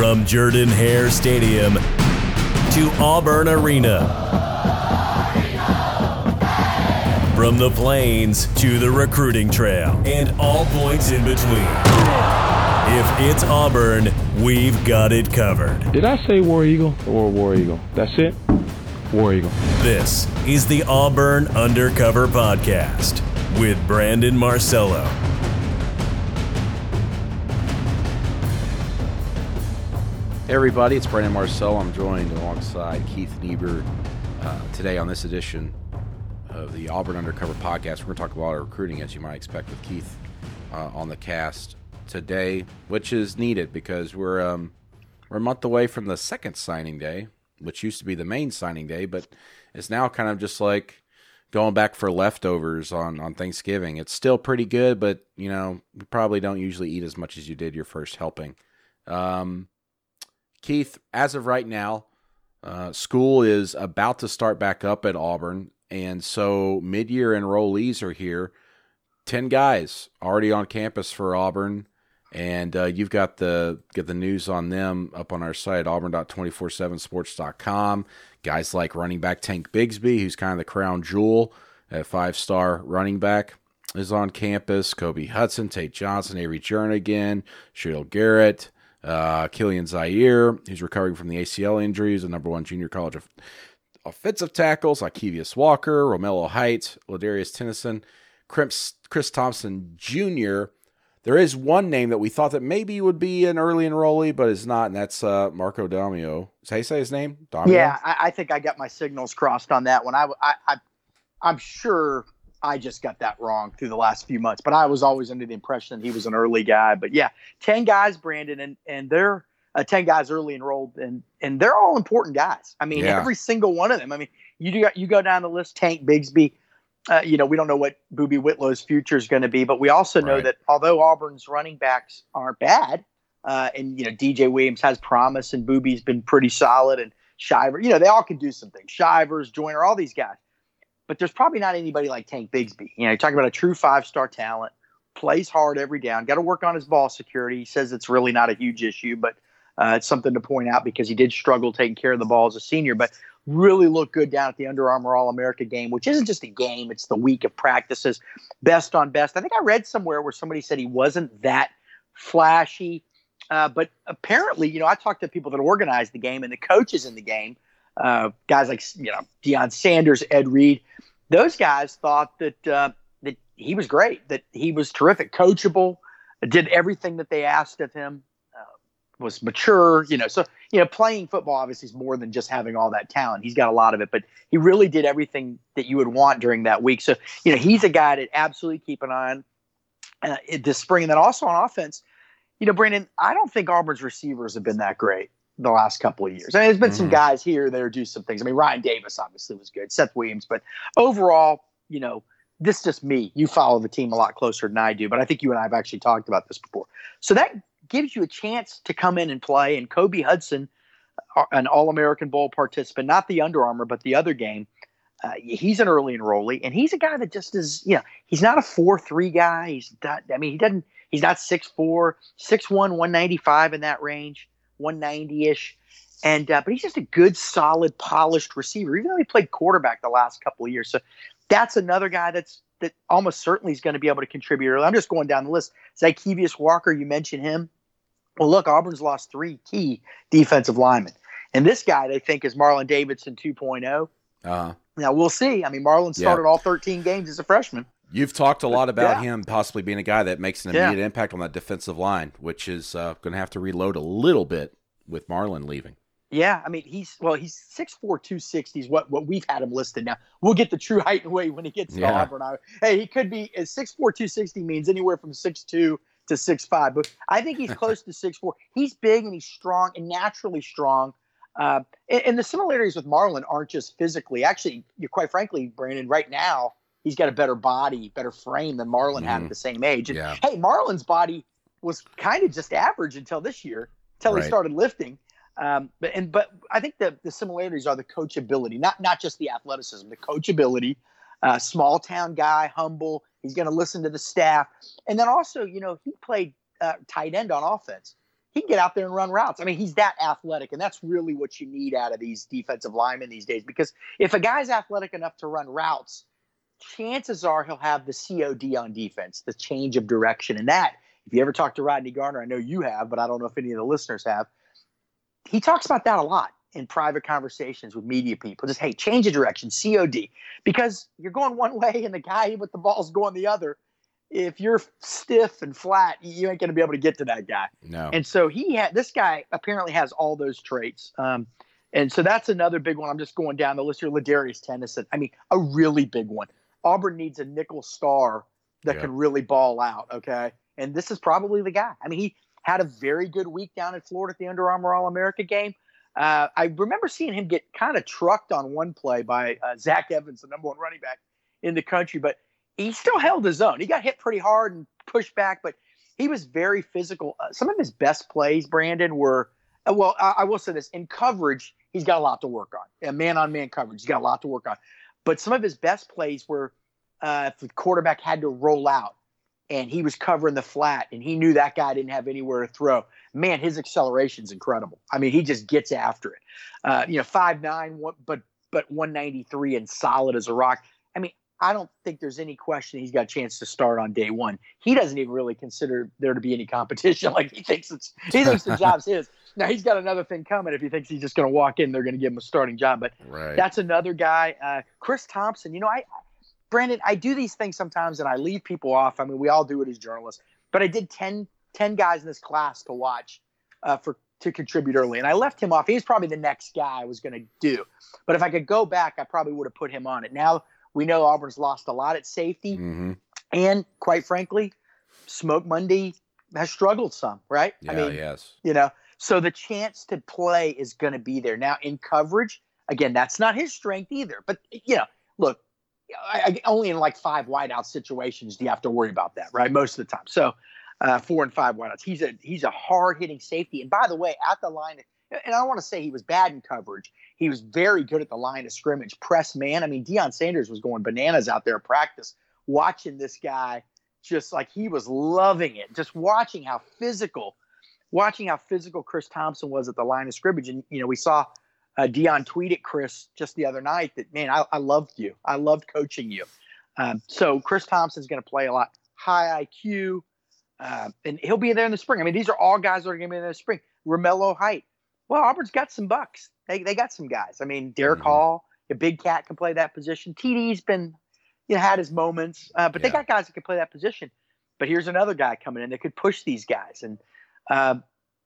From Jordan Hare Stadium to Auburn Arena. From the plains to the recruiting trail and all points in between. If it's Auburn, we've got it covered. Did I say War Eagle or War Eagle? That's it? War Eagle. This is the Auburn Undercover Podcast with Brandon Marcello. Everybody, it's Brandon Marcello. I'm joined alongside Keith Niebuhr uh, today on this edition of the Auburn Undercover Podcast. We're going to talk about recruiting, as you might expect, with Keith uh, on the cast today, which is needed because we're um, we're a month away from the second signing day, which used to be the main signing day, but it's now kind of just like going back for leftovers on on Thanksgiving. It's still pretty good, but you know you probably don't usually eat as much as you did your first helping. Um, Keith, as of right now, uh, school is about to start back up at Auburn, and so mid-year enrollees are here. Ten guys already on campus for Auburn, and uh, you've got the get the news on them up on our site auburn.247sports.com. Guys like running back Tank Bigsby, who's kind of the crown jewel at five-star running back, is on campus. Kobe Hudson, Tate Johnson, Avery Jernigan, Chayil Garnett. Uh, Kilian Zierer, who's recovering from the ACL injuries, the number one junior college of offensive tackles, like Kevius Walker, Romello Heights, Ladarius Tennison, Chris, Thompson Jr. There is one name that we thought that maybe would be an early enrollee, but is not, and that's uh, Marco Domio. How you say his name? Domio? Yeah, I, I, think I got my signals crossed on that one. I, I, I, I'm sure I just got that wrong through the last few months. But I was always under the impression he was an early guy. But yeah, ten guys, Brandon, and and they're uh, ten guys early enrolled, and and they're all important guys. I mean, yeah. every single one of them. I mean, you do, you go down the list, Tank Bigsby. Uh, you know, we don't know what Boobee Whitlow's future is going to be, but we also know right. that although Auburn's running backs aren't bad, uh, and you know DJ Williams has promise, and Boobee's been pretty solid, and Shiver, you know, they all can do some things. Shivers, Joiner, all these guys but there's probably not anybody like Tank Bigsby. You know, you're talking about a true five star talent, plays hard every down, got to work on his ball security. He says it's really not a huge issue, but uh, it's something to point out because he did struggle taking care of the ball as a senior, but really looked good down at the Under Armour All America game, which isn't just a game, it's the week of practices, best on best. I think I read somewhere where somebody said he wasn't that flashy. Uh, but apparently, you know, I talked to people that organized the game and the coaches in the game, uh, guys like you know Deion Sanders, Ed Reed those guys thought that uh, that he was great, that he was terrific, coachable, did everything that they asked of him, uh, was mature. You know, so you know, playing football obviously is more than just having all that talent. He's got a lot of it, but he really did everything that you would want during that week. So you know, he's a guy to absolutely keep an eye on uh, this spring. And then also on offense, you know, Brandon, I don't think Auburn's receivers have been that great the last couple of years. I mean, there's been mm-hmm. some guys here that are do some things. I mean, Ryan Davis obviously was good, Seth Williams, but overall, you know, this is just me. You follow the team a lot closer than I do, but I think you and I have actually talked about this before. So that gives you a chance to come in and play. And Kobe Hudson, uh, an All American Bowl participant, not the Under Armour, but the other game. Uh, he's an early enrollee, and he's a guy that just is, you know, he's not a four three guy. He's not. I mean, he doesn't. He's not 6'4", 6'1", 195 in that range. 190 ish. And uh, but he's just a good, solid, polished receiver, even though he played quarterback the last couple of years. So that's another guy that's that almost certainly is going to be able to contribute. Early. I'm just going down the list. Zykeivous Walker, you mentioned him. Well, look, Auburn's lost three key defensive linemen, and this guy they think is Marlon Davidson 2.0. Uh-huh. Now we'll see. I mean, Marlon started yeah. all 13 games as a freshman. You've talked a lot about yeah. him possibly being a guy that makes an immediate yeah. impact on that defensive line, which is uh, going to have to reload a little bit with Marlon leaving. Yeah, I mean he's well, he's 6'4", 260 is what what we've had him listed now. We'll get the true height and weight when he gets to yeah. Auburn. Hey, he could be 6'4", 260 means anywhere from six two to six five, but I think he's close to six four. He's big and he's strong and naturally strong. Uh, and, and, the similarities with Marlon aren't just physically. Actually, you're quite frankly, Brandon, right now he's got a better body, better frame than Marlon mm. had at mm-hmm. the same age. And yeah. hey, Marlon's body was kind of just average until this year, until right. he started lifting. Um, but and but I think the the similarities are the coachability, not not just the athleticism, the coachability. Uh, small town guy, humble. He's going to listen to the staff, and then also, you know, he played uh, tight end on offense. he can get out there and run routes. I mean, he's that athletic, and that's really what you need out of these defensive linemen these days. Because if a guy's athletic enough to run routes, chances are he'll have the COD on defense, the change of direction. And that, if you ever talk to Rodney Garner, I know you have, but I don't know if any of the listeners have. He talks about that a lot in private conversations with media people. Just hey, change of direction, COD, because you're going one way and the guy with the ball's going the other if you're stiff and flat, you ain't going to be able to get to that guy. No. And so he had this guy apparently has all those traits. Um, and so that's another big one. I'm just going down the list here. Ladarius Tennison. I mean, a really big one. Auburn needs a nickel star that Yeah. can really ball out. Okay. And this is probably the guy. I mean, he had a very good week down in Florida at the Under Armour All America game. Uh, I remember seeing him get kind of trucked on one play by uh, Zach Evans, the number one running back in the country, but he still held his own. He got hit pretty hard and pushed back, but he was very physical. Uh, some of his best plays, Brandon, were uh, well. I, I will say this: in coverage, he's got a lot to work on. A man-on-man coverage, he's got a lot to work on. But some of his best plays were uh, if the quarterback had to roll out and he was covering the flat, and he knew that guy didn't have anywhere to throw. Man, his acceleration's incredible. I mean, he just gets after it. Uh, you know, five nine, one, but but one ninety three and solid as a rock. I mean, I don't think there's any question he's got a chance to start on day one. He doesn't even really consider there to be any competition. Like he thinks it's he thinks the job's his. Now he's got another thing coming. If he thinks he's just going to walk in, they're going to give him a starting job. But Right. that's another guy. Uh, Chris Thompson. You know, I Brandon, I do these things sometimes and I leave people off. I mean, we all do it as journalists. But I did 10, 10 guys in this class to watch uh, for to contribute early, and I left him off. He was probably the next guy I was going to do. But if I could go back, I probably would have put him on it. Now we know Auburn's lost a lot at safety, hmm and quite frankly, Smoke Monday has struggled some. Right? Yeah. I mean, yes. you know so the chance to play is going to be there now in coverage again that's not his strength either but you know look I, only in like five wideout situations do you have to worry about that right most of the time so uh, four and five wideouts he's a he's a hard hitting safety and by the way at the line and I don't want to say he was bad in coverage. He was very good at the line of scrimmage. Press man. I mean, Deion Sanders was going bananas out there at practice, watching this guy just like he was loving it. Just watching how physical, watching how physical Chris Thompson was at the line of scrimmage. And, you know, we saw uh, Deion tweeted Chris just the other night that, man, I, I loved you. I loved coaching you. Um, so Chris Thompson's going to play a lot. High IQ. Uh, and he'll be there in the spring. I mean, these are all guys that are going to be there in the spring. Romello Height. Well, Auburn's got some bucks. They, they got some guys. I mean, Derick Mhm. Hall, a big cat, can play that position. TD's been, you know, had his moments, uh, but they got guys that can play that position. But here's another guy coming in that could push these guys. And, uh,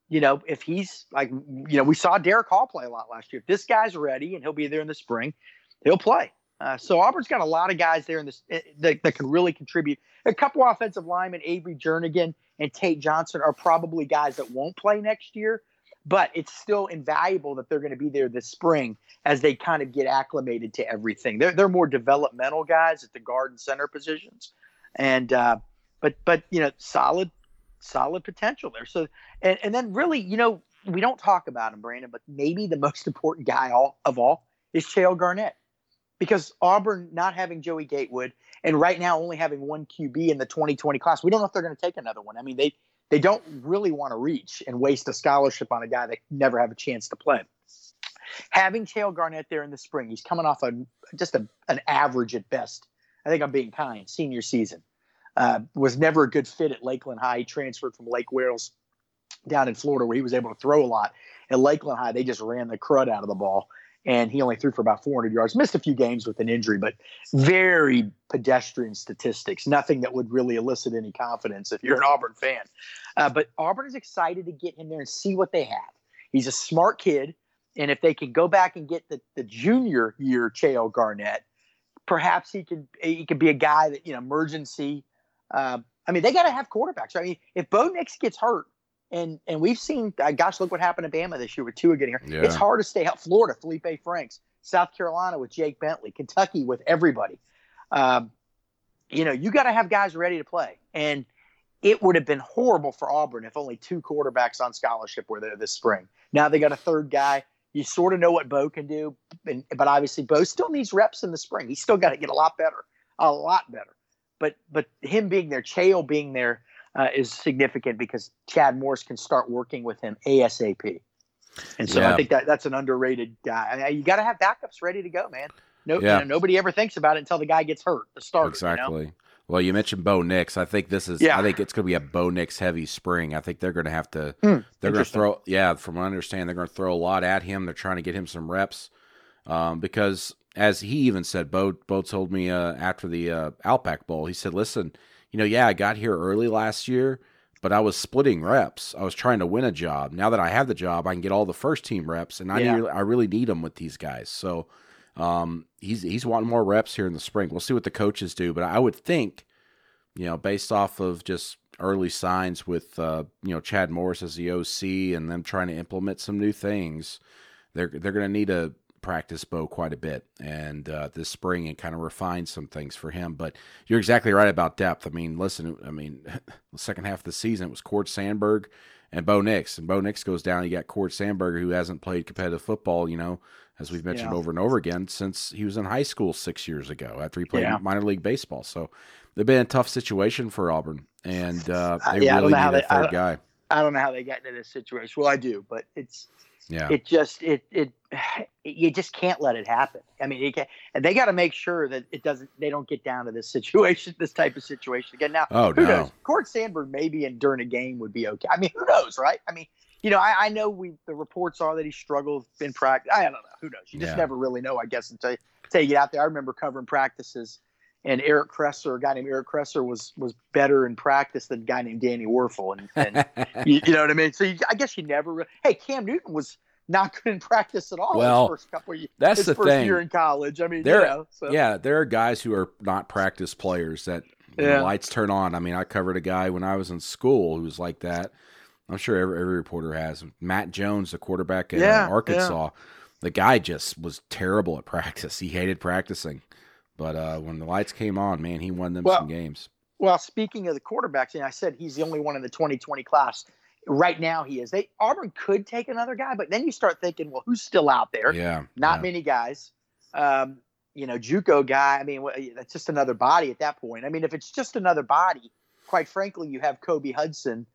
you know, if he's like, you know, we saw Derick Hall play a lot last year. If this guy's ready and he'll be there in the spring, he'll play. Uh, so Auburn's got a lot of guys there in this eh, that, that can really contribute. A couple offensive linemen, Avery Jernigan and Tate Johnson, are probably guys that won't play next year, but it's still invaluable that they're going to be there this spring as they kind of get acclimated to everything. They're they're more developmental guys at the guard and center positions, and uh, but but you know solid solid potential there. So and and then really you know we don't talk about him, Brandon, but maybe the most important guy all, of all is Chayil Garnett because Auburn not having Joey Gatewood and right now only having one QB in the 2020 class, we don't know if they're going to take another one. I mean, they they don't really want to reach and waste a scholarship on a guy that never have a chance to play. Having Chayil Garnett there in the spring, he's coming off a just a, an average at best. I think I'm being kind. Senior season uh, was never a good fit at Lakeland High. He transferred from Lake Wales down in Florida, where he was able to throw a lot. At Lakeland High, they just ran the crud out of the ball and he only threw for about 400 yards. Missed a few games with an injury, but very pedestrian statistics. Nothing that would really elicit any confidence if you're an Auburn fan. Uh, but Auburn is excited to get him there and see what they have. He's a smart kid, and if they can go back and get the, the junior year Chayil Garnett, perhaps he could he could be a guy that you know emergency. Uh, I mean, they got to have quarterbacks. I mean, if Bo Nix gets hurt, and and we've seen, uh, gosh, look what happened to Bama this year with Tua getting hurt. Yeah. It's hard to stay out. Florida, Felipe Franks, South Carolina with Jake Bentley, Kentucky with everybody. Um, you know, you got to have guys ready to play, and it would have been horrible for Auburn if only two quarterbacks on scholarship were there this spring. Now they got a third guy. You sort of know what Bo can do, and, but obviously Bo still needs reps in the spring. He's still got to get a lot better, a lot better. But but him being there, Chayil being there, uh, is significant because Chad Morris can start working with him ASAP. And so Yeah. I think that that's an underrated guy. I- You got to have backups ready to go, man. No, you Yeah. know, nobody ever thinks about it until the guy gets hurt. The starter, You know? Exactly. Well, you mentioned Bo Nix. I think this is. Yeah. I think it's going to be a Bo Nix heavy spring. I think they're going to have to. Hmm, they're going to throw. Yeah, from what I understand, they're going to throw a lot at him. They're trying to get him some reps, um, because as he even said, Bo Bo told me uh, after the uh, Outback Bowl, he said, "Listen, you know, yeah, I got here early last year." But I was splitting reps. I was trying to win a job. Now that I have the job, I can get all the first team reps, and I Yeah. need, I really need them with these guys. So, um, he's he's wanting more reps here in the spring. We'll see what the coaches do, but I would think, you know, based off of just early signs with uh, you know Chad Morris as the OC and them trying to implement some new things, they're they're going to need to practice Bo quite a bit and uh, this spring and kind of refine some things for him. But you're exactly right about depth. I mean, listen, I mean, the second half of the season it was Cord Sandberg and Bo Nix, and Bo Nix goes down. You got Cord Sandberg who hasn't played competitive football, you know, as we've mentioned Yeah. over and over again since he was in high school six years ago after he played Yeah. minor league baseball. So they've been a tough situation for Auburn, and uh, Uh, they yeah, I don't really know need a they- I third don't- guy. I don't know how they got into this situation. Well, I do, but it's Yeah, it just it it you just can't let it happen. I mean, can, and they got to make sure that it doesn't. They don't get down to this situation, this type of situation again. Now, Oh, who no. knows? Cord Sandberg maybe in during a game would be okay. I mean, who knows, right? I mean, you know, I, I know we the reports are that he struggled in practice. I don't know. Who knows? You just Yeah. never really know, I guess, until you, until you get out there. I remember covering practices. And Eric Kresser, a guy named Eric Kresser, was was better in practice than a guy named Danny Wuerffel, and, and you, you know what I mean? So you, I guess you never. Hey, Cam Newton was not good in practice at all. Well, his first couple of years, that's his the first thing. year in college. I mean, There- you know, so. yeah, there are guys who are not practice players that Yeah. the lights turn on. I mean, I covered a guy when I was in school who was like that. I'm sure every, every reporter has. Matt Jones, the quarterback at uh, Yeah, Arkansas, the guy just was terrible at practice. He hated practicing. But uh, when the lights came on, man, he won them Well, some games. Well, speaking of the quarterbacks, and I said he's the only one in the 2020 class. Right now, he is. They Auburn could take another guy, but then you start thinking, well, who's still out there? Yeah, Not yeah. many guys. Um, you know, JUCO guy. I mean, that's just another body at that point. I mean, if it's just another body, quite frankly, you have Kobe Hudson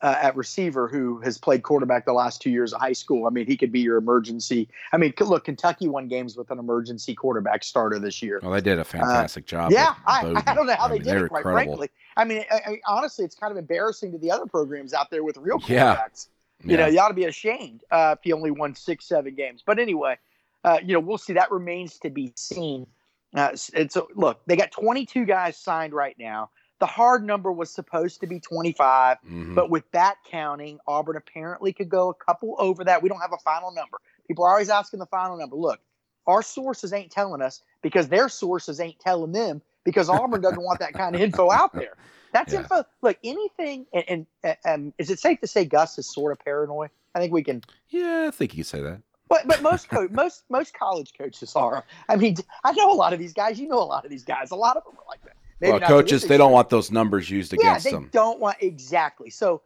uh, at receiver who has played quarterback the last two years of high school. I mean, he could be your emergency. I mean, look, Kentucky won games with an emergency quarterback starter this year. Well, they did a fantastic job. Uh, Yeah, I, I don't know how I they mean, did it. Quite incredible. frankly, I mean, I, honestly, it's kind of embarrassing to the other programs out there with real quarterbacks. Yeah. You know, you ought to be ashamed uh, if you only won six, seven games. But anyway, uh, you know, we'll see. That remains to be seen. Uh, and so, look, they got 22 guys signed right now. The hard number was supposed to be 25, Mhm. but with that counting, Auburn apparently could go a couple over that. We don't have a final number. People are always asking the final number. Look, our sources ain't telling us because their sources ain't telling them because Auburn doesn't want that kind of info out there. That's Yeah. info. Look, anything, and, and um, is it safe to say Gus is sort of paranoid? I think we can. yeah, I think you could say that. But but most co- most most college coaches are. I mean, I know a lot of these guys. You know a lot of these guys. A lot of them are like that. Maybe well, not to this coaches, they don't want those numbers used Yeah, against they them. don't want exactly. So,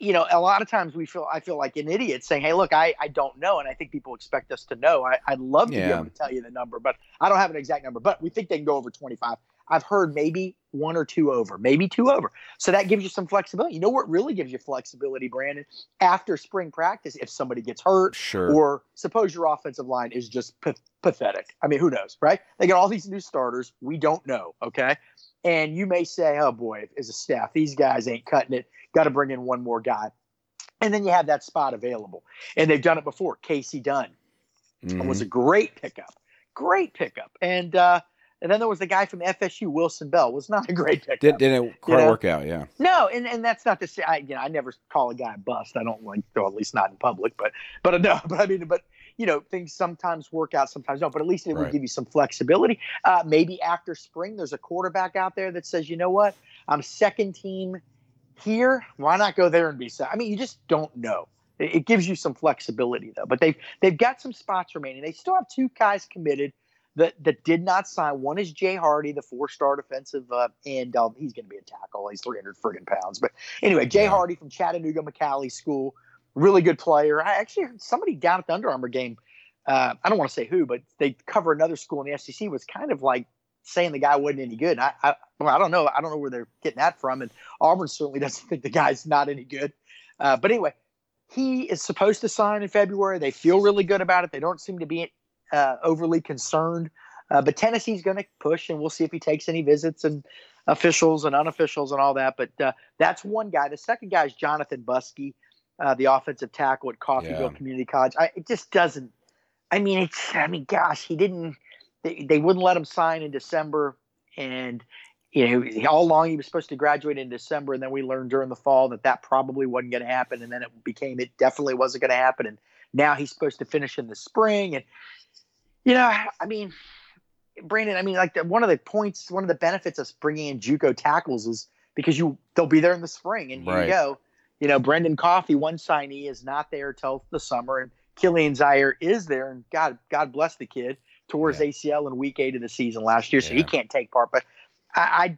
you know, a lot of times we feel I feel like an idiot saying, "Hey, look, I, I don't know," and I think people expect us to know. I, I'd love to be able to tell you the number, but I don't have an exact number. But we think they can go over twenty five. I've heard maybe one or two over, maybe two over. So that gives you some flexibility. You know what really gives you flexibility, Brandon? After spring practice, if somebody gets hurt, Sure. or suppose your offensive line is just pa- pathetic. I mean, who knows, right? They got all these new starters. We don't know, okay? And you may say, oh boy, as a staff, these guys ain't cutting it. Got to bring in one more guy. And then you have that spot available. And they've done it before. Casey Dunn Mhm. was a great pickup. Great pickup. And uh, and then there was the guy from FSU, Wilson Bell, was not a great pickup. Did, didn't quite know? work out, yeah. No, and, and that's not to say I you know I never call a guy a bust. I don't like or at least not in public, but but no, but I mean but you know things sometimes work out, sometimes don't. But at least it would give you some flexibility. Uh, maybe after spring, there's a quarterback out there that says, you know what, I'm second team here. Why not go there and be? se-" I mean, you just don't know. It, it gives you some flexibility though. But they've they've got some spots remaining. They still have two guys committed. That, that did not sign. One is Jay Hardy, the four-star defensive uh, end. Uh, he's going to be a tackle. He's 300 friggin' pounds. But anyway, Jay. Hardy from Chattanooga McCallie School, really good player. I actually heard somebody down at the Under Armour game. Uh, I don't want to say who, but they cover another school in the SEC was kind of like saying the guy wasn't any good. I, I, well, I don't know. I don't know where they're getting that from. And Auburn certainly doesn't think the guy's not any good. Uh, but anyway, he is supposed to sign in February. They feel really good about it. They don't seem to be uh, overly concerned. Uh, but Tennessee's going to push, and we'll see if he takes any visits and officials and unofficials and all that. But uh, that's one guy. The second guy is Jonathan Buskey, uh, the offensive tackle at Coffeyville Yeah. Community College. I, it just doesn't. I mean, it's. I mean, gosh, he didn't. They, they wouldn't let him sign in December, and you know, all along he was supposed to graduate in December, and then we learned during the fall that that probably wasn't going to happen, and then it became it definitely wasn't going to happen, and now he's supposed to finish in the spring, and you know, I mean, Brandon, I mean, like the, one of the points, one of the benefits of bringing in JUCO tackles is because you they'll be there in the spring, and here Right. you go. You know, Brendan Coffey, one signee, is not there till the summer, and Kilian Zierer is there, and God, God bless the kid. Tore his ACL in week eight of the season last year, so he can't take part. But I,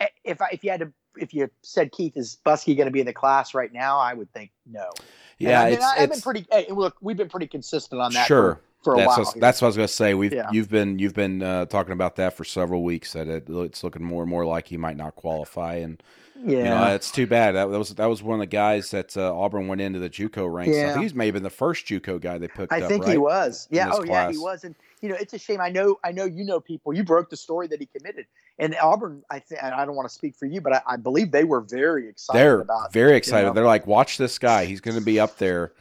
I if I, if you had to, if you said Keith is Busky going to be in the class right now, I would think no. And Yeah, I mean, it's, I, have been pretty. Hey, look, we've been pretty consistent on that. sure. for, for a that's while. what, here. that's what I was going to say. We've Yeah. you've been you've been uh, talking about that for several weeks. That it, it's looking more and more like he might not qualify, and yeah. you know it's too bad. That, was that was one of the guys that uh, Auburn went into the JUCO ranks. I Yeah. think he's maybe been the first JUCO guy they picked I up. think right? he was. Yeah. Oh, yeah, he was. And you know, it's a shame. I know. I know. You know, people. You broke the story that he committed, and Auburn. I think. I don't want to speak for you, but I, I believe they were very excited They're about. very excited. know? They're like, watch this guy. He's going to be up there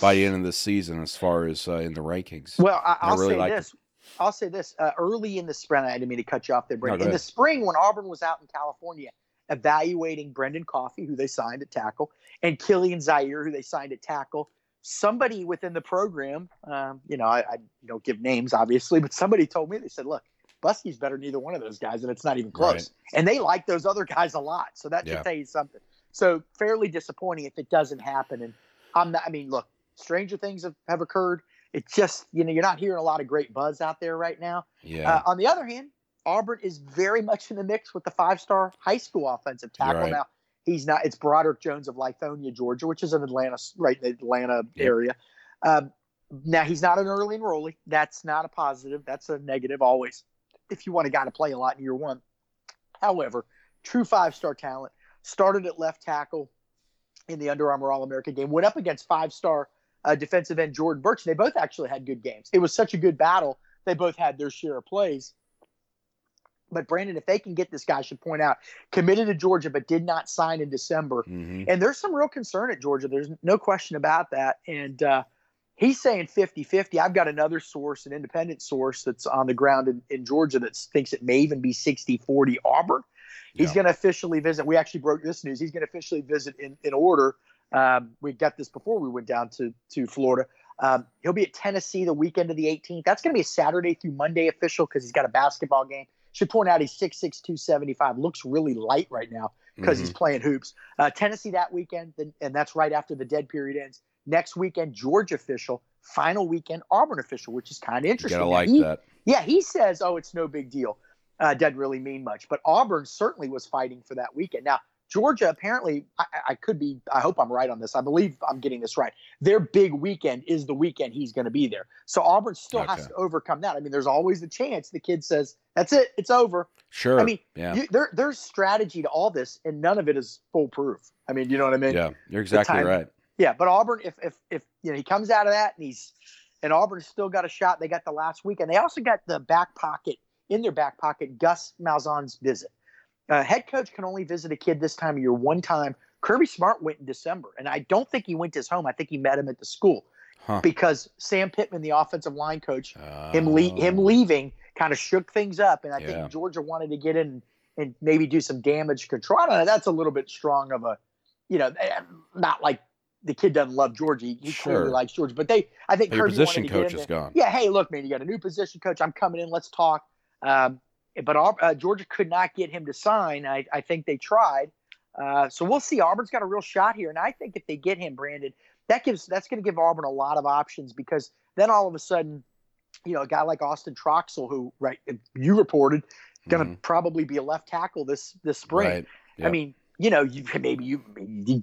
by the end of the season as far as uh, in the rankings. Well, I, I I'll really say like this. I'll say this. Uh, early in the spring, I didn't mean to cut you off there, Brandon. go in the spring, when Auburn was out in California evaluating Brendan Coffey, who they signed at tackle, and Kilian Zierer, who they signed at tackle, somebody within the program, um, you know, I, I don't give names, obviously, but somebody told me they said, "Look, Buskey's better than either one of those guys, and it's not even close." Right. And they like those other guys a lot, so that Yeah. should tell you something. So fairly disappointing if it doesn't happen. And I'm not. I mean, look, stranger things have, have occurred. It's just you know you're not hearing a lot of great buzz out there right now. Yeah, Uh, on the other hand, Auburn is very much in the mix with the five-star high school offensive tackle. Right. Now he's not. It's Broderick Jones of Lithonia, Georgia, which is an Atlanta, right in the Atlanta Yep. area. Um, now he's not an early enrollee. That's not a positive. That's a negative always. If you want a guy to play a lot in year one. However, true five-star talent. Started at left tackle in the Under Armour All America game. Went up against five-star uh, defensive end Jordan Burch. They both actually had good games. It was such a good battle. They both had their share of plays. But Brandon, if they can get this guy, I should point out, committed to Georgia but did not sign in December. hmm And there's some real concern at Georgia. There's no question about that. And uh, he's saying 50 50. I've got another source, an independent source that's on the ground in, in Georgia that thinks it may even be 60 40 Auburn. He's Yeah. going to officially visit. We actually broke this news. He's going to officially visit in, in order. Um, we got this before we went down to, to Florida. Um, he'll be at Tennessee the weekend of the 18th. That's going to be a Saturday through Monday official because he's got a basketball game. Should point out he's 6'6, 275. Looks really light right now because he's playing hoops. Uh, Tennessee that weekend, then, and that's right after the dead period ends. Next weekend, Georgia official. Final weekend, Auburn official, which is kind of you interesting. gotta like he- that. Yeah, he says, "Oh, it's no big deal." Uh, doesn't really mean much, but Auburn certainly was fighting for that weekend. Now, Georgia apparently, I, I could be. I hope I'm right on this. I believe I'm getting this right. Their big weekend is the weekend he's going to be there. So Auburn still has to overcome that. I mean, there's always the chance the kid says, "That's it, it's over." Sure. I mean, yeah, you, there, there's strategy to all this, and none of it is foolproof. I mean, you know what I mean? yeah, you're exactly right. Yeah, but Auburn, if if if you know he comes out of that and he's and Auburn's still got a shot. They got the last week, and they also got the back pocket in their back pocket. Gus Malzahn's visit. Uh, head coach can only visit a kid this time of year one time. Kirby Smart went in December, and I don't think he went to his home. I think he met him at the school Huh. because Sam Pittman, the offensive line coach, him le- him Oh. leaving kind of shook things up, and I Yeah. think Georgia wanted to get in and maybe do some damage control. I don't know. That's a little bit strong of a, you know, eh, not like the kid doesn't love Georgia. He, he clearly Sure. likes Georgia, but they, I think Kirby position wanted to get coach is gone. Yeah, hey, look, man, you got a new position coach. I'm coming in. Let's talk. Um, but uh, Georgia could not get him to sign. I, I think they tried. Uh, so we'll see. Auburn's got a real shot here, and I think if they get him, Brandon, that gives that's going to give Auburn a lot of options because then all of a sudden, you know, a guy like Austin Troxell, who right you reported, going to Mhm. probably be a left tackle this this spring. Right. I mean, you know, you maybe you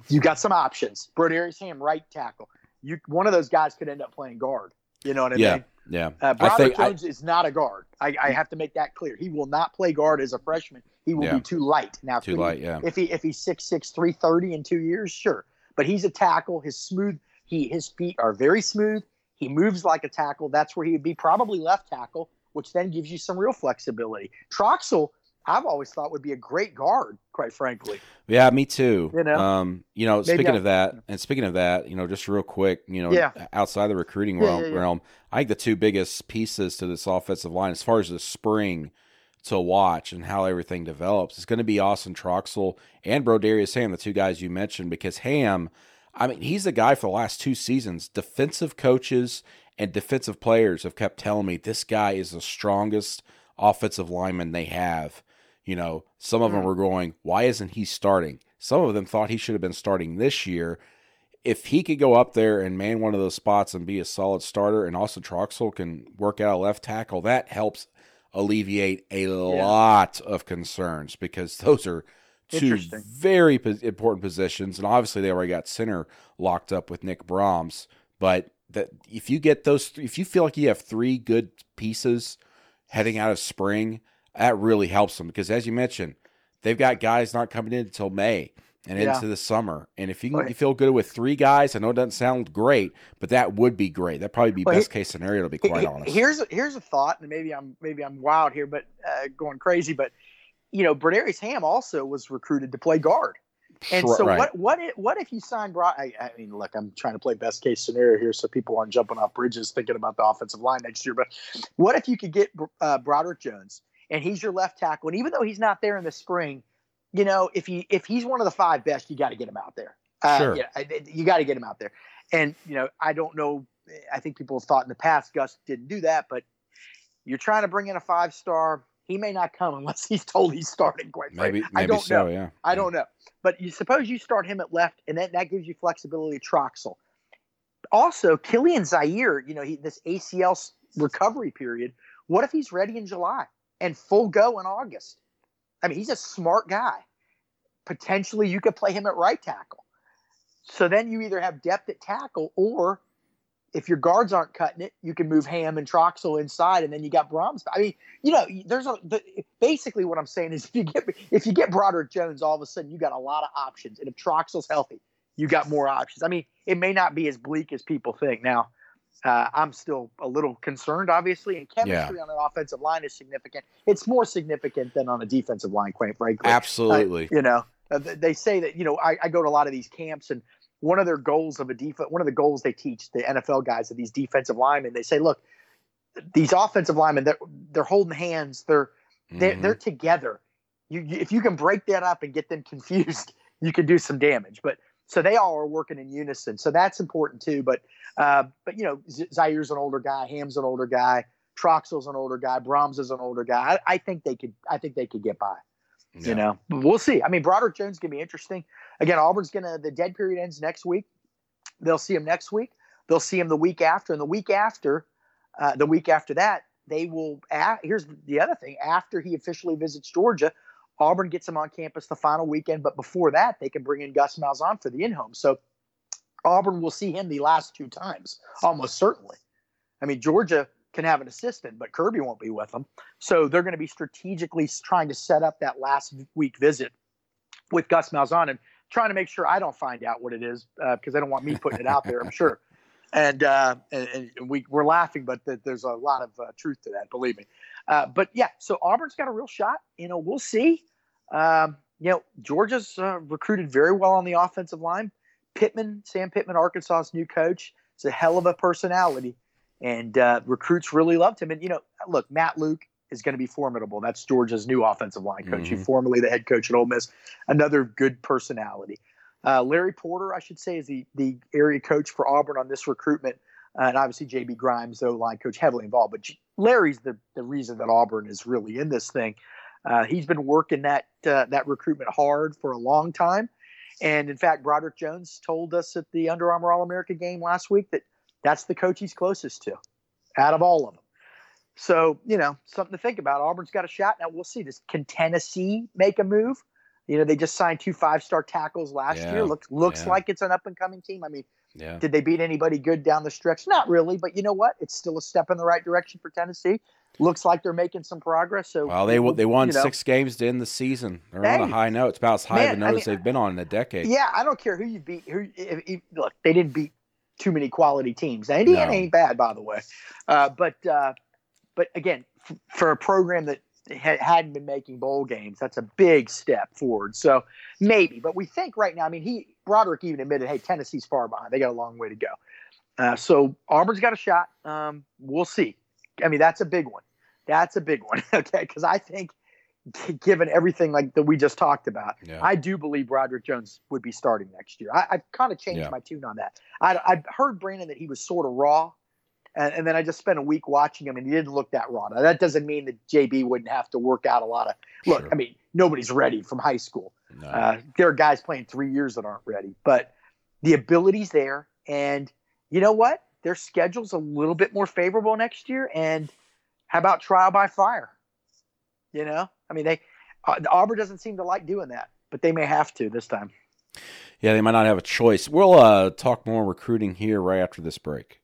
you, got some options. Brodarius Hamm, right tackle. You one of those guys could end up playing guard. You know what I Yeah, mean? yeah. Uh, I Broderick think I, Jones is not a guard. I, I have to make that clear. He will not play guard as a freshman. He will Yeah. be too light. Now, too he- light. Yeah, If he if he's six six three thirty in two years, sure. But he's a tackle. His smooth he his feet are very smooth. He moves like a tackle. That's where he would be probably left tackle, which then gives you some real flexibility. Troxell, I've always thought would be a great guard, quite frankly. yeah. Me too. You know? um, you know, Maybe speaking I- of that, and speaking of that, you know, just real quick, you know, Yeah. outside the recruiting Yeah, realm, yeah, realm, I think the two biggest pieces to this offensive line, as far as the spring to watch and how everything develops, is going to be Austin Troxell and Brodarius Hamm, the two guys you mentioned, because Hamm, I mean, he's the guy for the last two seasons. Defensive coaches and defensive players have kept telling me this guy is the strongest offensive lineman they have. You know, some of them Mm. were going, why isn't he starting? Some of them thought he should have been starting this year. If he could go up there and man one of those spots and be a solid starter, and Austin Troxell can work out a left tackle, that helps alleviate a lot of concerns because those are two very pos- important positions. And obviously, they already got center locked up with Nick Brahms. But that if you get those, th- if you feel like you have three good pieces heading out of spring, that really helps them because, as you mentioned, they've got guys not coming in until May and Yeah. into the summer. And if you can you feel good with three guys, I know it doesn't sound great, but that would be great. That'd probably be Well, best case scenario to be quite He- honest. Here's a, here's a thought, and maybe I'm maybe I'm wild here, but uh, going crazy. But you know, Brodarius Hamm also was recruited to play guard, and so right. what what if, what if you sign Bro? I, I mean, look, I'm trying to play best case scenario here, so people aren't jumping off bridges thinking about the offensive line next year. But what if you could get uh, Broderick Jones, and he's your left tackle, and even though he's not there in the spring, you know, if he if he's one of the five best, you got to get him out there. Uh, Sure. yeah, I- you got to get him out there. And you know, I don't know. I think people have thought in the past Gus didn't do that, but you're trying to bring in a five star. He may not come unless he's told he's starting. Quite maybe frankly, I don't so, know. yeah. I don't know. But you suppose you start him at left, and then that gives you flexibility. Troxell. Also, Kilian Zierer, you know, he, this ACL recovery period. What if he's ready in July and full go in August? I mean, he's a smart guy. Potentially, you could play him at right tackle. So then you either have depth at tackle, or if your guards aren't cutting it, you can move Hamm and Troxell inside, and then you got Brahms. I mean, you know, there's a the, basically what I'm saying is if you get if you get Broderick Jones, all of a sudden you got a lot of options, and if Troxell's healthy, you got more options. I mean, it may not be as bleak as people think. Now, uh, I'm still a little concerned, obviously, and chemistry on an offensive line is significant. It's more significant than on a defensive line, quite frankly. Absolutely. you know, uh, they say that you know I, I go to a lot of these camps, and one of their goals of a defense, one of the goals they teach the NFL guys of these defensive linemen, they say, look, these offensive linemen, they're they're holding hands, they're they're, Mhm. they're together. You, you, if you can break that up and get them confused, you can do some damage. But so they all are working in unison, so that's important too. But uh, but you know, Z- Zierer's an older guy, Hamm's an older guy, Troxell's an older guy, Brahms is an older guy. I, I think they could, I think they could get by. Yeah. You know, we'll see. I mean, Broderick Jones gonna be interesting. Again, Auburn's gonna the dead period ends next week. They'll see him next week. They'll see him the week after, and the week after, uh, the week after that, they will. a here's the other thing: after he officially visits Georgia, Auburn gets him on campus the final weekend. But before that, they can bring in Gus Malzahn for the in-home. So Auburn will see him the last two times, almost certainly. I mean, Georgia can have an assistant, but Kirby won't be with them. So they're going to be strategically trying to set up that last week visit with Gus Malzahn and trying to make sure I don't find out what it is because they don't want me putting it out there. I'm sure. And, uh, and, and we, we're laughing, but th- there's a lot of uh, truth to that, believe me. Uh, but yeah, so Auburn's got a real shot. You know, we'll see. Um, you know, Georgia's uh, recruited very well on the offensive line. Pittman, Sam Pittman, Arkansas's new coach, is a hell of a personality, and uh, recruits really loved him. And you know, look, Matt Luke is going to be formidable. That's Georgia's new offensive line coach. He Mhm. formerly the head coach at Ole Miss. Another good personality. Uh, Larry Porter, I should say, is the the area coach for Auburn on this recruitment, uh, and obviously JB Grimes, the line coach, heavily involved. But G- Larry's the the reason that Auburn is really in this thing. Uh, he's been working that uh, that recruitment hard for a long time, and in fact, Broderick Jones told us at the Under Armour All America game last week that that's the coach he's closest to, out of all of them. So you know, something to think about. Auburn's got a shot now. We'll see. Does can Tennessee make a move? You know, they just signed two five star tackles last Yeah, year. Looks looks yeah. like it's an up and coming team. I mean, Yeah. Did they beat anybody good down the stretch? Not really, but you know what? It's still a step in the right direction for Tennessee. Looks like they're making some progress. So Well, they they won you know. six games to end the season. They're on a high note. It's about as high of a Man, I note as mean, they've been on in a decade. Yeah, I don't care who you beat. Who if, if, look, they didn't beat too many quality teams. Now, Indiana No. ain't bad, by the way, uh, but uh, but again, f- for a program that ha- hadn't been making bowl games, that's a big step forward. So maybe, but we think right now. I mean, he Broderick even admitted, "Hey, Tennessee's far behind. They got a long way to go." Uh, so Auburn's got a shot. Um, we'll see. I mean, that's a big one. That's a big one. Okay, because I think, given everything like that we just talked about, Yeah. I do believe Broderick Jones would be starting next year. I, I've kind of changed Yeah. my tune on that. I, I heard Brandon that he was sort of raw, and, and then I just spent a week watching him, and he didn't look that raw. Now that doesn't mean that JB wouldn't have to work out a lot of. Look, Sure. I mean, nobody's ready from high school. No. Uh, there are guys playing three years that aren't ready, but the ability's there, and you know what? Their schedule's a little bit more favorable next year, and how about trial by fire? You know, I mean, they uh, Auburn doesn't seem to like doing that, but they may have to this time. yeah, they might not have a choice. We'll uh, talk more recruiting here right after this break.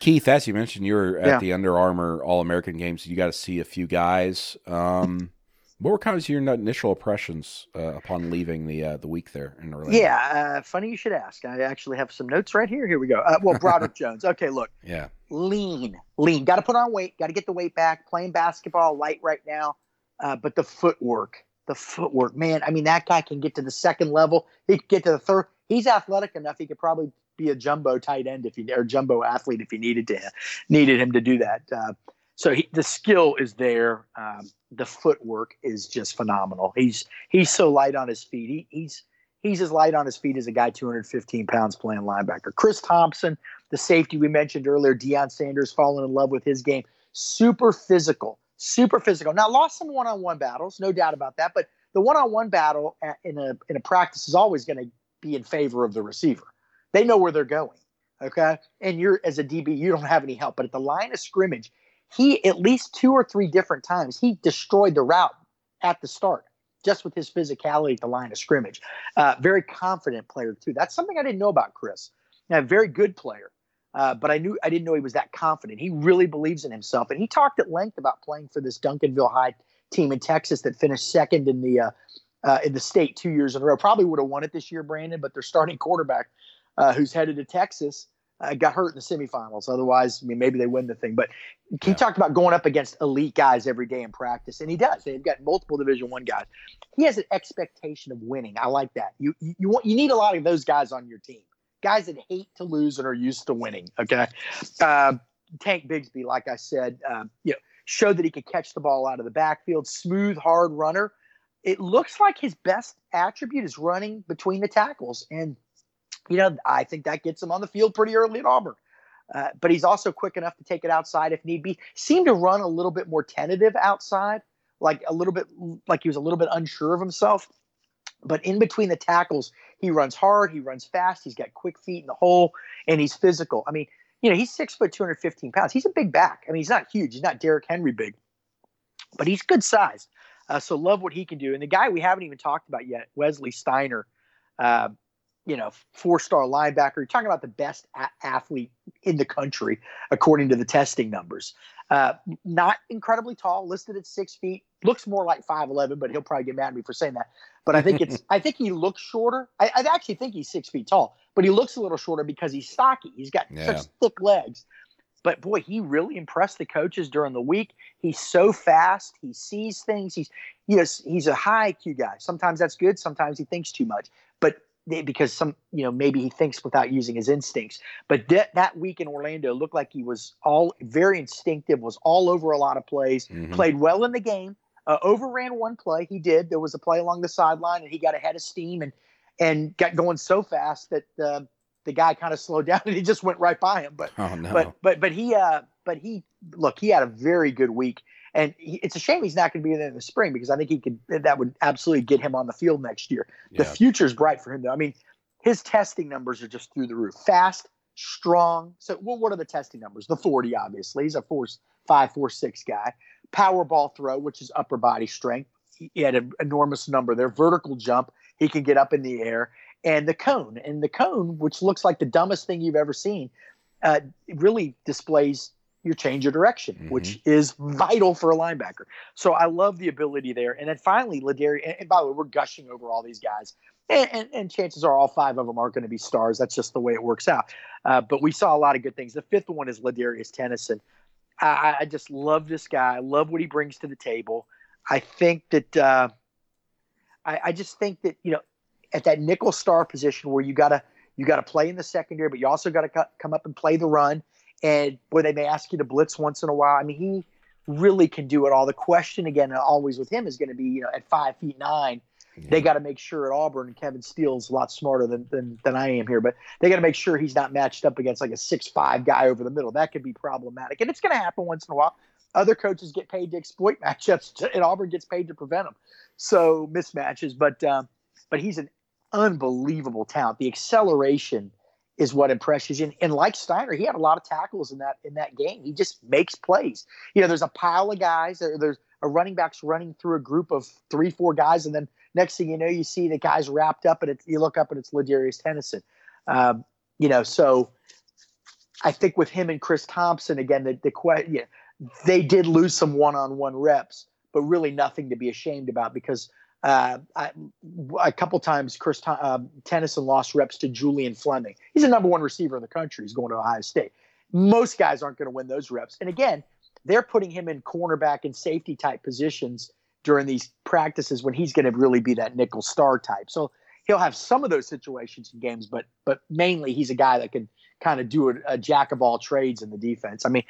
Keith, as you mentioned, you were at Yeah. the Under Armour All American Games. You got to see a few guys. Um, what were kind of your initial impressions uh, upon leaving the uh, the week there in Orlando? Yeah, uh, funny you should ask. I actually have some notes right here. Here we go. Uh, well, Broderick Jones. Okay, look, yeah, lean, lean. Got to put on weight. Got to get the weight back. Playing basketball light right now, uh, but the footwork, the footwork, man. I mean, that guy can get to the second level. He could get to the third. He's athletic enough. He could probably be a jumbo tight end if he or jumbo athlete if he needed to needed him to do that. So he, the skill is there. Um, the footwork is just phenomenal. He's he's so light on his feet. He, he's he's as light on his feet as a guy 215 pounds playing linebacker. Chris Thompson, the safety we mentioned earlier, Deion Sanders falling in love with his game. Super physical, super physical. Now lost some one-on-one battles, no doubt about that. But the one-on-one battle in a in a practice is always going to be in favor of the receiver. They know where they're going. Okay, and you're as a DB, you don't have any help. But at the line of scrimmage, he at least two or three different times he destroyed the route at the start just with his physicality at the line of scrimmage. Uh, very confident player too. That's something I didn't know about Chris. Now, very good player, uh, but I knew I didn't know he was that confident. He really believes in himself, and he talked at length about playing for this Duncanville High team in Texas that finished second in the uh, uh, in the state two years in a row. Probably would have won it this year, Brandon, but their starting quarterback, uh, who's headed to Texas, uh, got hurt in the semifinals. Otherwise, I mean, maybe they win the thing. But he Yeah. talked about going up against elite guys every day in practice, and he does. They've got multiple Division One guys. He has an expectation of winning. I like that. You you you want you need a lot of those guys on your team. Guys that hate to lose and are used to winning. Okay, uh, Tank Bigsby, like I said, um, you know, showed that he could catch the ball out of the backfield. Smooth, hard runner. It looks like his best attribute is running between the tackles, and you know I think that gets him on the field pretty early at Auburn. Uh, but he's also quick enough to take it outside if need be. Seemed to run a little bit more tentative outside, like a little bit like he was a little bit unsure of himself. But in between the tackles, he runs hard, he runs fast, he's got quick feet in the hole, and he's physical. I mean, you know, he's six foot, 215 pounds. He's a big back. I mean, he's not huge. He's not Derrick Henry big, but he's good size. Uh, so love what he can do. And the guy we haven't even talked about yet, Wesley Steiner, uh, you know, four star linebacker. You're talking about the best a- athlete in the country according to the testing numbers. Uh, not incredibly tall, listed at six feet. Looks more like five eleven, but he'll probably get mad at me for saying that. But I think it's I think he looks shorter. I, I actually think he's six feet tall, but he looks a little shorter because he's stocky. He's got Yeah. such thick legs. But boy, he really impressed the coaches during the week. He's so fast. He sees things. He's yes, he's a high IQ guy. Sometimes that's good. Sometimes he thinks too much. But because some, you know, maybe he thinks without using his instincts. But that that week in Orlando looked like he was all very instinctive. Was all over a lot of plays. Mhm. Played well in the game. Uh, overran one play. He did. There was a play along the sideline, and he got ahead of steam and and got going so fast that uh, the guy kind of slowed down and he just went right by him. But Oh no. but but but he uh but he look he had a very good week and he, it's a shame he's not going to be there in the spring because I think he could that would absolutely get him on the field next year. The yeah. future's bright for him though. I mean, his testing numbers are just through the roof. Fast, strong. So well, what are the testing numbers? The 40 obviously. He's a four five four six guy. Power ball throw, which is upper body strength. He had an enormous number there. Vertical jump. He can get up in the air. And the cone, and the cone, which looks like the dumbest thing you've ever seen, uh, really displays your change of direction, Mhm. which is vital for a linebacker. So I love the ability there. And then finally, Ladarius. And, and by the way, we're gushing over all these guys, and, and, and chances are all five of them aren't going to be stars. That's just the way it works out. Uh, but we saw a lot of good things. The fifth one is Ladarius Tennison. I, I just love this guy. I love what he brings to the table. I think that uh, I, I just think that you know at that nickel star position where you gotta you gotta play in the secondary, but you also gotta co- come up and play the run, and where they may ask you to blitz once in a while. I mean, he really can do it all. The question again, always with him, is going to be you know at five feet nine. They got to make sure at Auburn, Kevin Steele's a lot smarter than, than than I am here, but they got to make sure he's not matched up against like a six five guy over the middle. That could be problematic, and it's going to happen once in a while. Other coaches get paid to exploit matchups, and Auburn gets paid to prevent them. So mismatches, but um, but he's an unbelievable talent. The acceleration is what impresses you. And, and like Steiner, he had a lot of tackles in that in that game. He just makes plays. You know, there's a pile of guys. There, there's a running backs running through a group of three, four guys, and then next thing you know, you see the guys wrapped up, and it's, you look up and it's Ladarius Tennison. Um, you know, so I think with him and Chris Thompson again, the the que- yeah, they did lose some one-on-one reps, but really nothing to be ashamed about because uh, I, a couple times Chris uh, Tennison lost reps to Julian Fleming. He's the number one receiver in the country. He's going to Ohio State. Most guys aren't going to win those reps. And again, they're putting him in cornerback and safety type positions during these practices when he's going to really be that nickel star type. So he'll have some of those situations in games, but but mainly he's a guy that can kind of do a, a jack of all trades in the defense. I mean,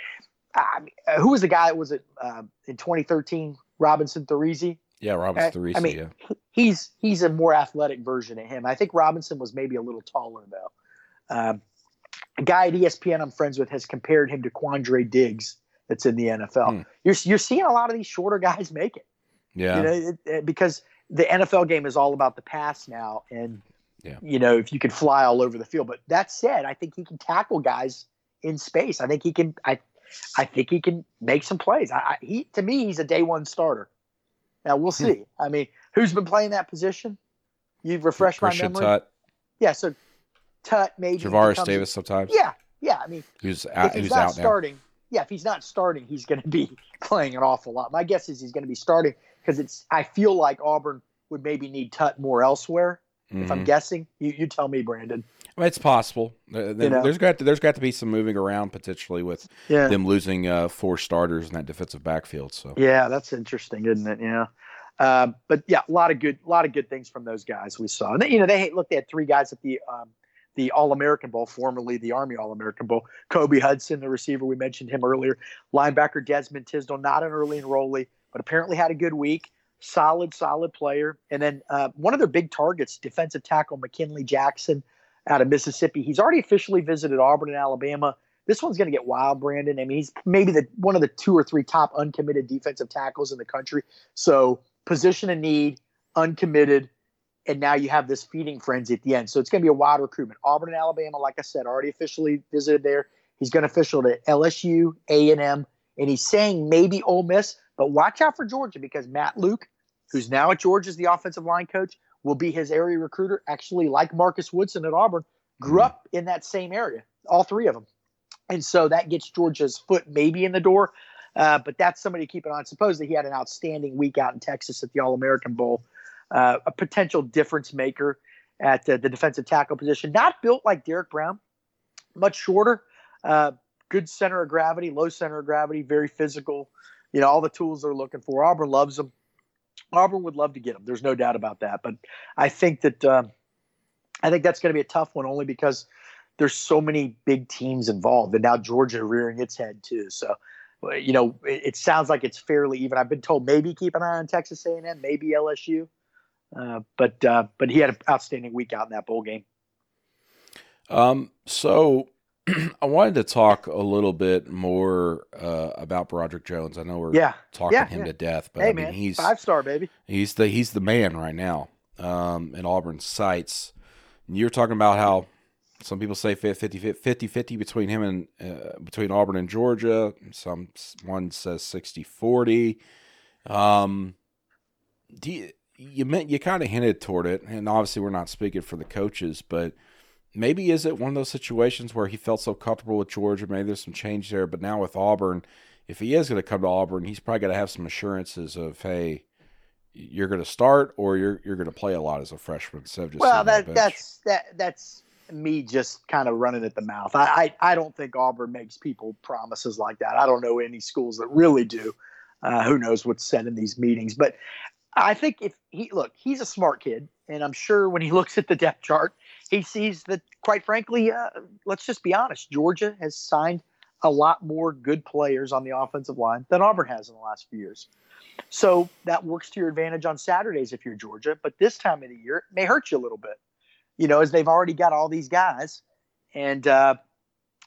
I uh, who was the guy that was it uh, in 2013? Robenson Therezie. Yeah, Robenson I- Therezie. I mean, yeah. he's he's a more athletic version of him. I think Robenson was maybe a little taller though. Um, a guy at ESPN I'm friends with has compared him to Quandre Diggs that's in the NFL. Hmm. You're you're seeing a lot of these shorter guys make it. Yeah. You know, it, it- because the NFL game is all about the pass now, and Yeah. you know if you can fly all over the field. But that said, I think he can tackle guys in space. I think he can. I I think he can make some plays. I, I, he to me, he's a day one starter. Now we'll Hmm. see. I mean, who's been playing that position? You've refreshed my Christian memory. Tutt, Yeah, so Tutt maybe Javaris becomes- Davis sometimes. Yeah, yeah. I mean, Who's if out, he's who's not out now. starting, yeah, if he's not starting, he's going to be playing an awful lot. My guess is he's going to be starting because it's. I feel like Auburn would maybe need Tutt more elsewhere. If I'm Mhm. guessing, you, you tell me, Brandon. It's possible. Uh, there- know? There's got to, there's got to be some moving around potentially with Yeah, them losing uh, four starters in that defensive backfield. So yeah, that's interesting, isn't it? Yeah. Uh, but yeah, a lot of good, a lot of good things from those guys we saw. And they, you know, they look, they had three guys at the um, the All American Bowl, formerly the Army All American Bowl. Kobe Hudson, the receiver, we mentioned him earlier. Linebacker Desmond Tisdale, not an early enrollee, but apparently had a good week. Solid, solid player. And then uh, one of their big targets, defensive tackle McKinley Jackson out of Mississippi. He's already officially visited Auburn and Alabama. This one's going to get wild, Brandon. I mean, he's maybe the one of the two or three top uncommitted defensive tackles in the country. So position of need, uncommitted, and now you have this feeding frenzy at the end. So it's going to be a wild recruitment. Auburn and Alabama, like I said, already officially visited there. He's going to official to LSU, A and M, and he's saying maybe Ole Miss, but watch out for Georgia because Matt Luke, who's now at Georgia as the offensive line coach, will be his area recruiter. Actually, like Marcus Woodson at Auburn, grew up in that same area, all three of them, and so that gets Georgia's foot maybe in the door. Uh, but that's somebody to keep an eye on. Supposedly he had an outstanding week out in Texas at the All American Bowl, uh, a potential difference maker at uh, the defensive tackle position. Not built like Derrick Brown, much shorter, uh, good center of gravity, low center of gravity, very physical. You know all the tools they're looking for. Auburn loves them. Auburn would love to get him. There's no doubt about that. But I think that um, I think that's going to be a tough one, only because there's so many big teams involved, and now Georgia rearing its head too. So you know, it, it sounds like it's fairly even. I've been told maybe keep an eye on Texas A&M, maybe LSU, uh, but uh, but he had an outstanding week out in that bowl game. Um, so I wanted to talk a little bit more uh, about Broderick Jones. I know we're Yeah, talking yeah, him yeah. to death, but hey I mean man, he's five star baby. he's the he's the man right now um, in Auburn's sights. You're talking about how some people say 50 50, 50 between him and uh, between Auburn and Georgia. Some one says 60 40. Um, do you, you meant you kind of hinted toward it, and obviously we're not speaking for the coaches, but maybe is it one of those situations where he felt so comfortable with Georgia? Maybe there's some change there, but now with Auburn, if he is going to come to Auburn, he's probably got to have some assurances of, hey, you're going to start or you're you're going to play a lot as a freshman. So just well, that that's that that's me just kind of running at the mouth. I, I, I don't think Auburn makes people promises like that. I don't know any schools that really do. Uh, who knows what's said in these meetings? But I think if he look, he's a smart kid, and I'm sure when he looks at the depth chart, he sees that. Quite frankly, uh, let's just be honest. Georgia has signed a lot more good players on the offensive line than Auburn has in the last few years. So that works to your advantage on Saturdays if you're Georgia. But this time of the year, it may hurt you a little bit you know, as they've already got all these guys, and uh,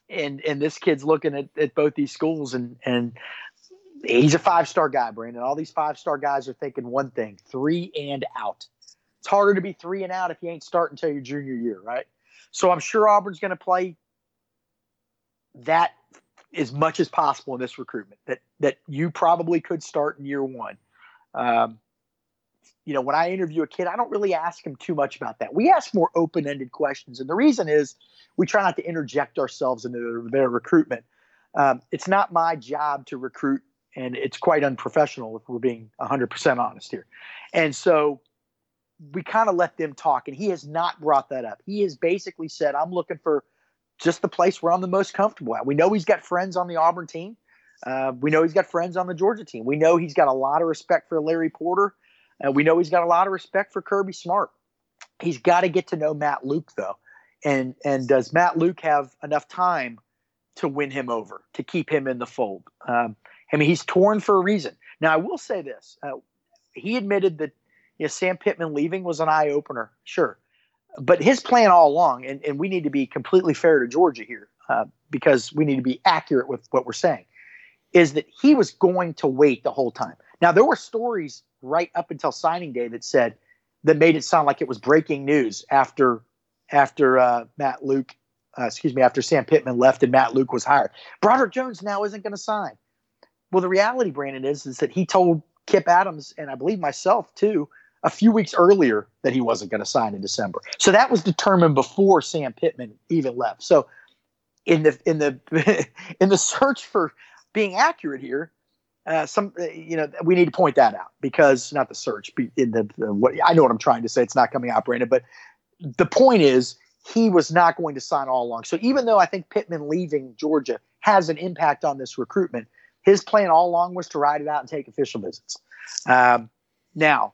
and and this kid's looking at, at both these schools, and and he's a five star guy, Brandon. All these five star guys are thinking one thing: three and out. It's harder to be three and out if you ain't starting until your junior year, right? So I'm sure Auburn's going to play that as much as possible in this recruitment. That that you probably could start in year one. Um, you know, when I interview a kid, I don't really ask him too much about that. We ask more open ended questions. And the reason is we try not to interject ourselves into their, their recruitment. Um, it's not my job to recruit, and it's quite unprofessional if we're being 100% honest here. And so we kind of let them talk, and he has not brought that up. He has basically said, I'm looking for just the place where I'm the most comfortable at. We know he's got friends on the Auburn team. Uh, we know he's got friends on the Georgia team. We know he's got a lot of respect for Larry Porter uh, we know he's got a lot of respect for Kirby Smart. He's got to get to know Matt Luke though, and and does Matt Luke have enough time to win him over to keep him in the fold? Um, I mean, he's torn for a reason. Now, I will say this: uh, he admitted that you know, Sam Pittman leaving was an eye opener, sure, but his plan all along, and, and we need to be completely fair to Georgia here uh, because we need to be accurate with what we're saying, is that he was going to wait the whole time. Now, there were stories right up until signing day that said that made it sound like it was breaking news after after uh, Matt Luke, uh, excuse me, after Sam Pittman left and Matt Luke was hired. Broderick Jones now isn't going to sign. Well, the reality, Brandon, is is that he told Kipp Adams and I believe myself too a few weeks earlier that he wasn't going to sign in December. So that was determined before Sam Pittman even left. So in the in the in the search for being accurate here, uh, some you know we need to point that out because not the search in the, the, what I know what I'm trying to say it's not coming out Brandon but the point is he was not going to sign all along so even though I think Pittman leaving Georgia has an impact on this recruitment his plan all along was to ride it out and take official visits um, now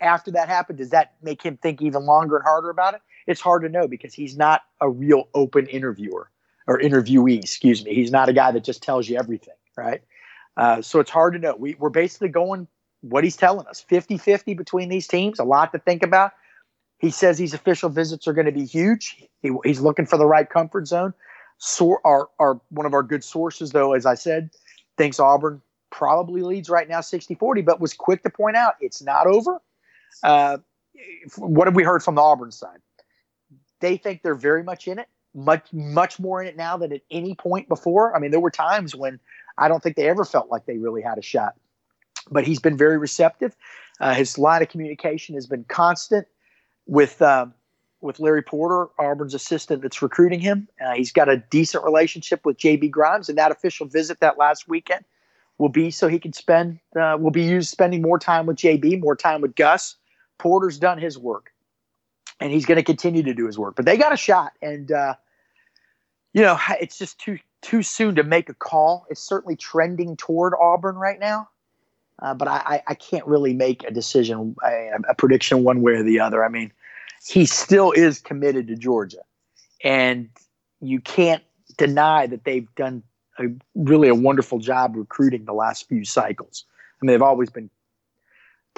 after that happened does that make him think even longer and harder about it it's hard to know because he's not a real open interviewer or interviewee excuse me he's not a guy that just tells you everything right uh, so it's hard to know. We, we're basically going what he's telling us 50 50 between these teams, a lot to think about. He says these official visits are going to be huge. He, he's looking for the right comfort zone. So our, our one of our good sources, though, as I said, thinks Auburn probably leads right now 60 40, but was quick to point out it's not over. Uh, what have we heard from the Auburn side? They think they're very much in it, much much more in it now than at any point before. I mean, there were times when I don't think they ever felt like they really had a shot. But he's been very receptive. Uh, his line of communication has been constant with uh, with Larry Porter, Auburn's assistant that's recruiting him. Uh, he's got a decent relationship with JB Grimes, and that official visit that last weekend will be so he can spend uh, will be used spending more time with JB, more time with Gus. Porter's done his work, and he's going to continue to do his work. But they got a shot, and uh, you know it's just too too soon to make a call. It's certainly trending toward Auburn right now, uh, but I, I, can't really make a decision, a, a, prediction one way or the other. I mean, he still is committed to Georgia, and you can't deny that they've done a, really a wonderful job recruiting the last few cycles. I mean, they've always been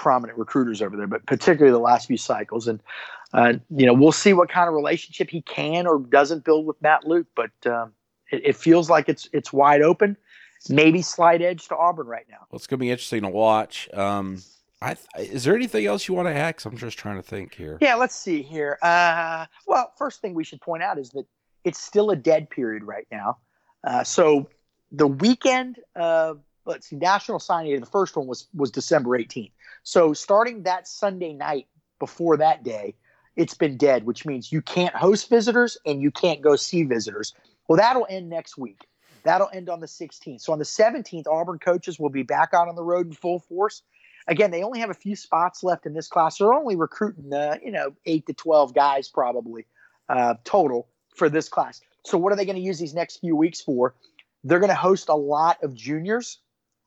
prominent recruiters over there, but particularly the last few cycles. And uh, you know, we'll see what kind of relationship he can or doesn't build with Matt Luke, but. Um, it, it feels like it's it's wide open. Maybe slight edge to Auburn right now. Well, it's going to be interesting to watch. Um, I, is there anything else you want to ask? I'm just trying to think here. Yeah, let's see here. Uh, well, first thing we should point out is that it's still a dead period right now. Uh, so the weekend of let's see, National Signing Day, the first one was was December 18th. So starting that Sunday night before that day, it's been dead, which means you can't host visitors and you can't go see visitors. Well, that'll end next week. That'll end on the 16th. So on the 17th, Auburn coaches will be back out on the road in full force. Again, they only have a few spots left in this class. They're only recruiting, uh, you know, eight to 12 guys probably uh, total for this class. So what are they going to use these next few weeks for? They're going to host a lot of juniors.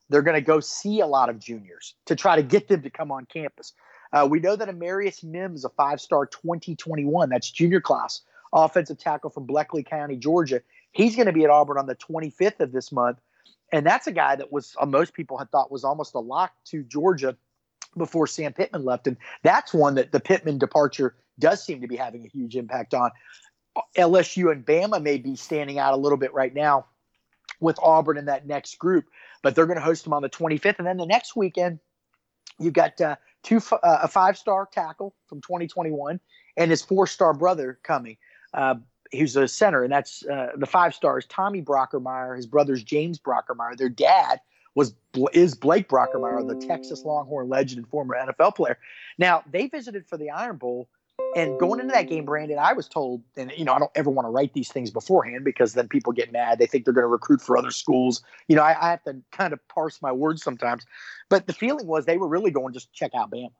They're going to go see a lot of juniors to try to get them to come on campus. Uh, we know that Amarius Mims, a five-star 2021, that's junior class, offensive tackle from Bleckley County, Georgia. He's going to be at Auburn on the 25th of this month, and that's a guy that was uh, most people had thought was almost a lock to Georgia before Sam Pittman left, and that's one that the Pittman departure does seem to be having a huge impact on. LSU and Bama may be standing out a little bit right now with Auburn in that next group, but they're going to host them on the 25th, and then the next weekend you've got uh, two uh, a five star tackle from 2021 and his four star brother coming. Uh, he's a center, and that's uh, the five stars Tommy Brockermeyer. His brother's James Brockermeyer. Their dad was is Blake Brockermeyer, the Texas Longhorn legend and former NFL player. Now they visited for the Iron Bowl and going into that game, Brandon, I was told, and you know, I don't ever want to write these things beforehand because then people get mad. They think they're going to recruit for other schools. You know, I, I, have to kind of parse my words sometimes. But the feeling was they were really going just check out Bama.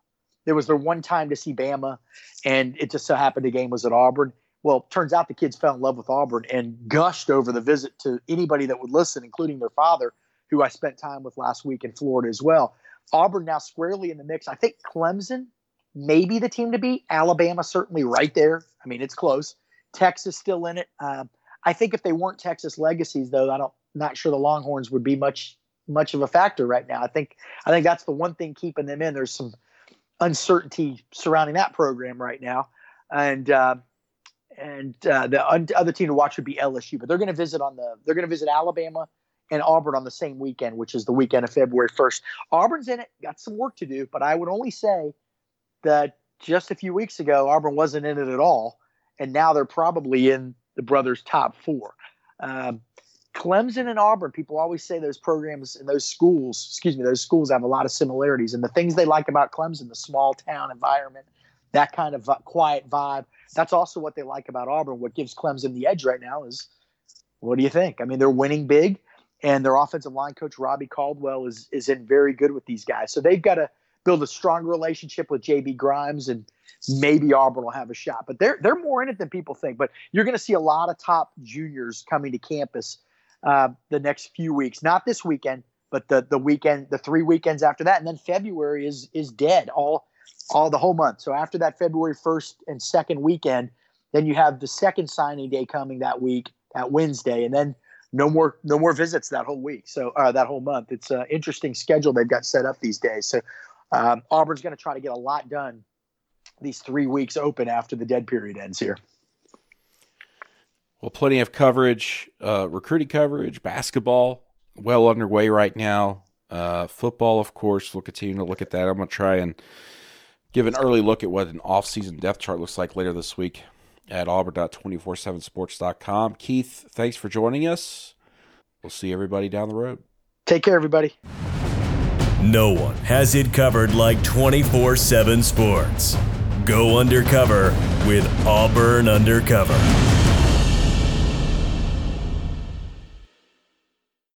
There was their one time to see Bama, and it just so happened the game was at Auburn. Well, turns out the kids fell in love with Auburn and gushed over the visit to anybody that would listen, including their father, who I spent time with last week in Florida as well. Auburn now squarely in the mix. I think Clemson maybe the team to beat. Alabama certainly right there. I mean, it's close. Texas still in it. Um, I think if they weren't Texas legacies, though, I don't not sure the Longhorns would be much much of a factor right now. I think I think that's the one thing keeping them in. There's some uncertainty surrounding that program right now, and uh, and uh, the other team to watch would be LSU. But they're going to visit on the they're going to visit Alabama and Auburn on the same weekend, which is the weekend of February 1st. Auburn's in it, got some work to do, but I would only say that just a few weeks ago Auburn wasn't in it at all, and now they're probably in the brothers' top four. Um, Clemson and Auburn, people always say those programs and those schools, excuse me, those schools have a lot of similarities. And the things they like about Clemson, the small town environment, that kind of quiet vibe, that's also what they like about Auburn. What gives Clemson the edge right now is what do you think? I mean, they're winning big, and their offensive line coach, Robbie Caldwell, is, is in very good with these guys. So they've got to build a strong relationship with JB Grimes, and maybe Auburn will have a shot. But they're they're more in it than people think. But you're going to see a lot of top juniors coming to campus uh, the next few weeks. Not this weekend, but the the weekend, the three weekends after that, and then February is is dead all all the whole month. So after that February first and second weekend, then you have the second signing day coming that week, that Wednesday, and then no more no more visits that whole week. So uh, that whole month. It's an interesting schedule they've got set up these days. So um, Auburn's going to try to get a lot done these three weeks open after the dead period ends here. Well, plenty of coverage, uh, recruiting coverage, basketball well underway right now. Uh, football, of course, we'll continue to look at that. I'm going to try and give an early look at what an off-season depth chart looks like later this week at auburn.247sports.com. Keith, thanks for joining us. We'll see everybody down the road. Take care, everybody. No one has it covered like 24 7 sports. Go undercover with Auburn Undercover.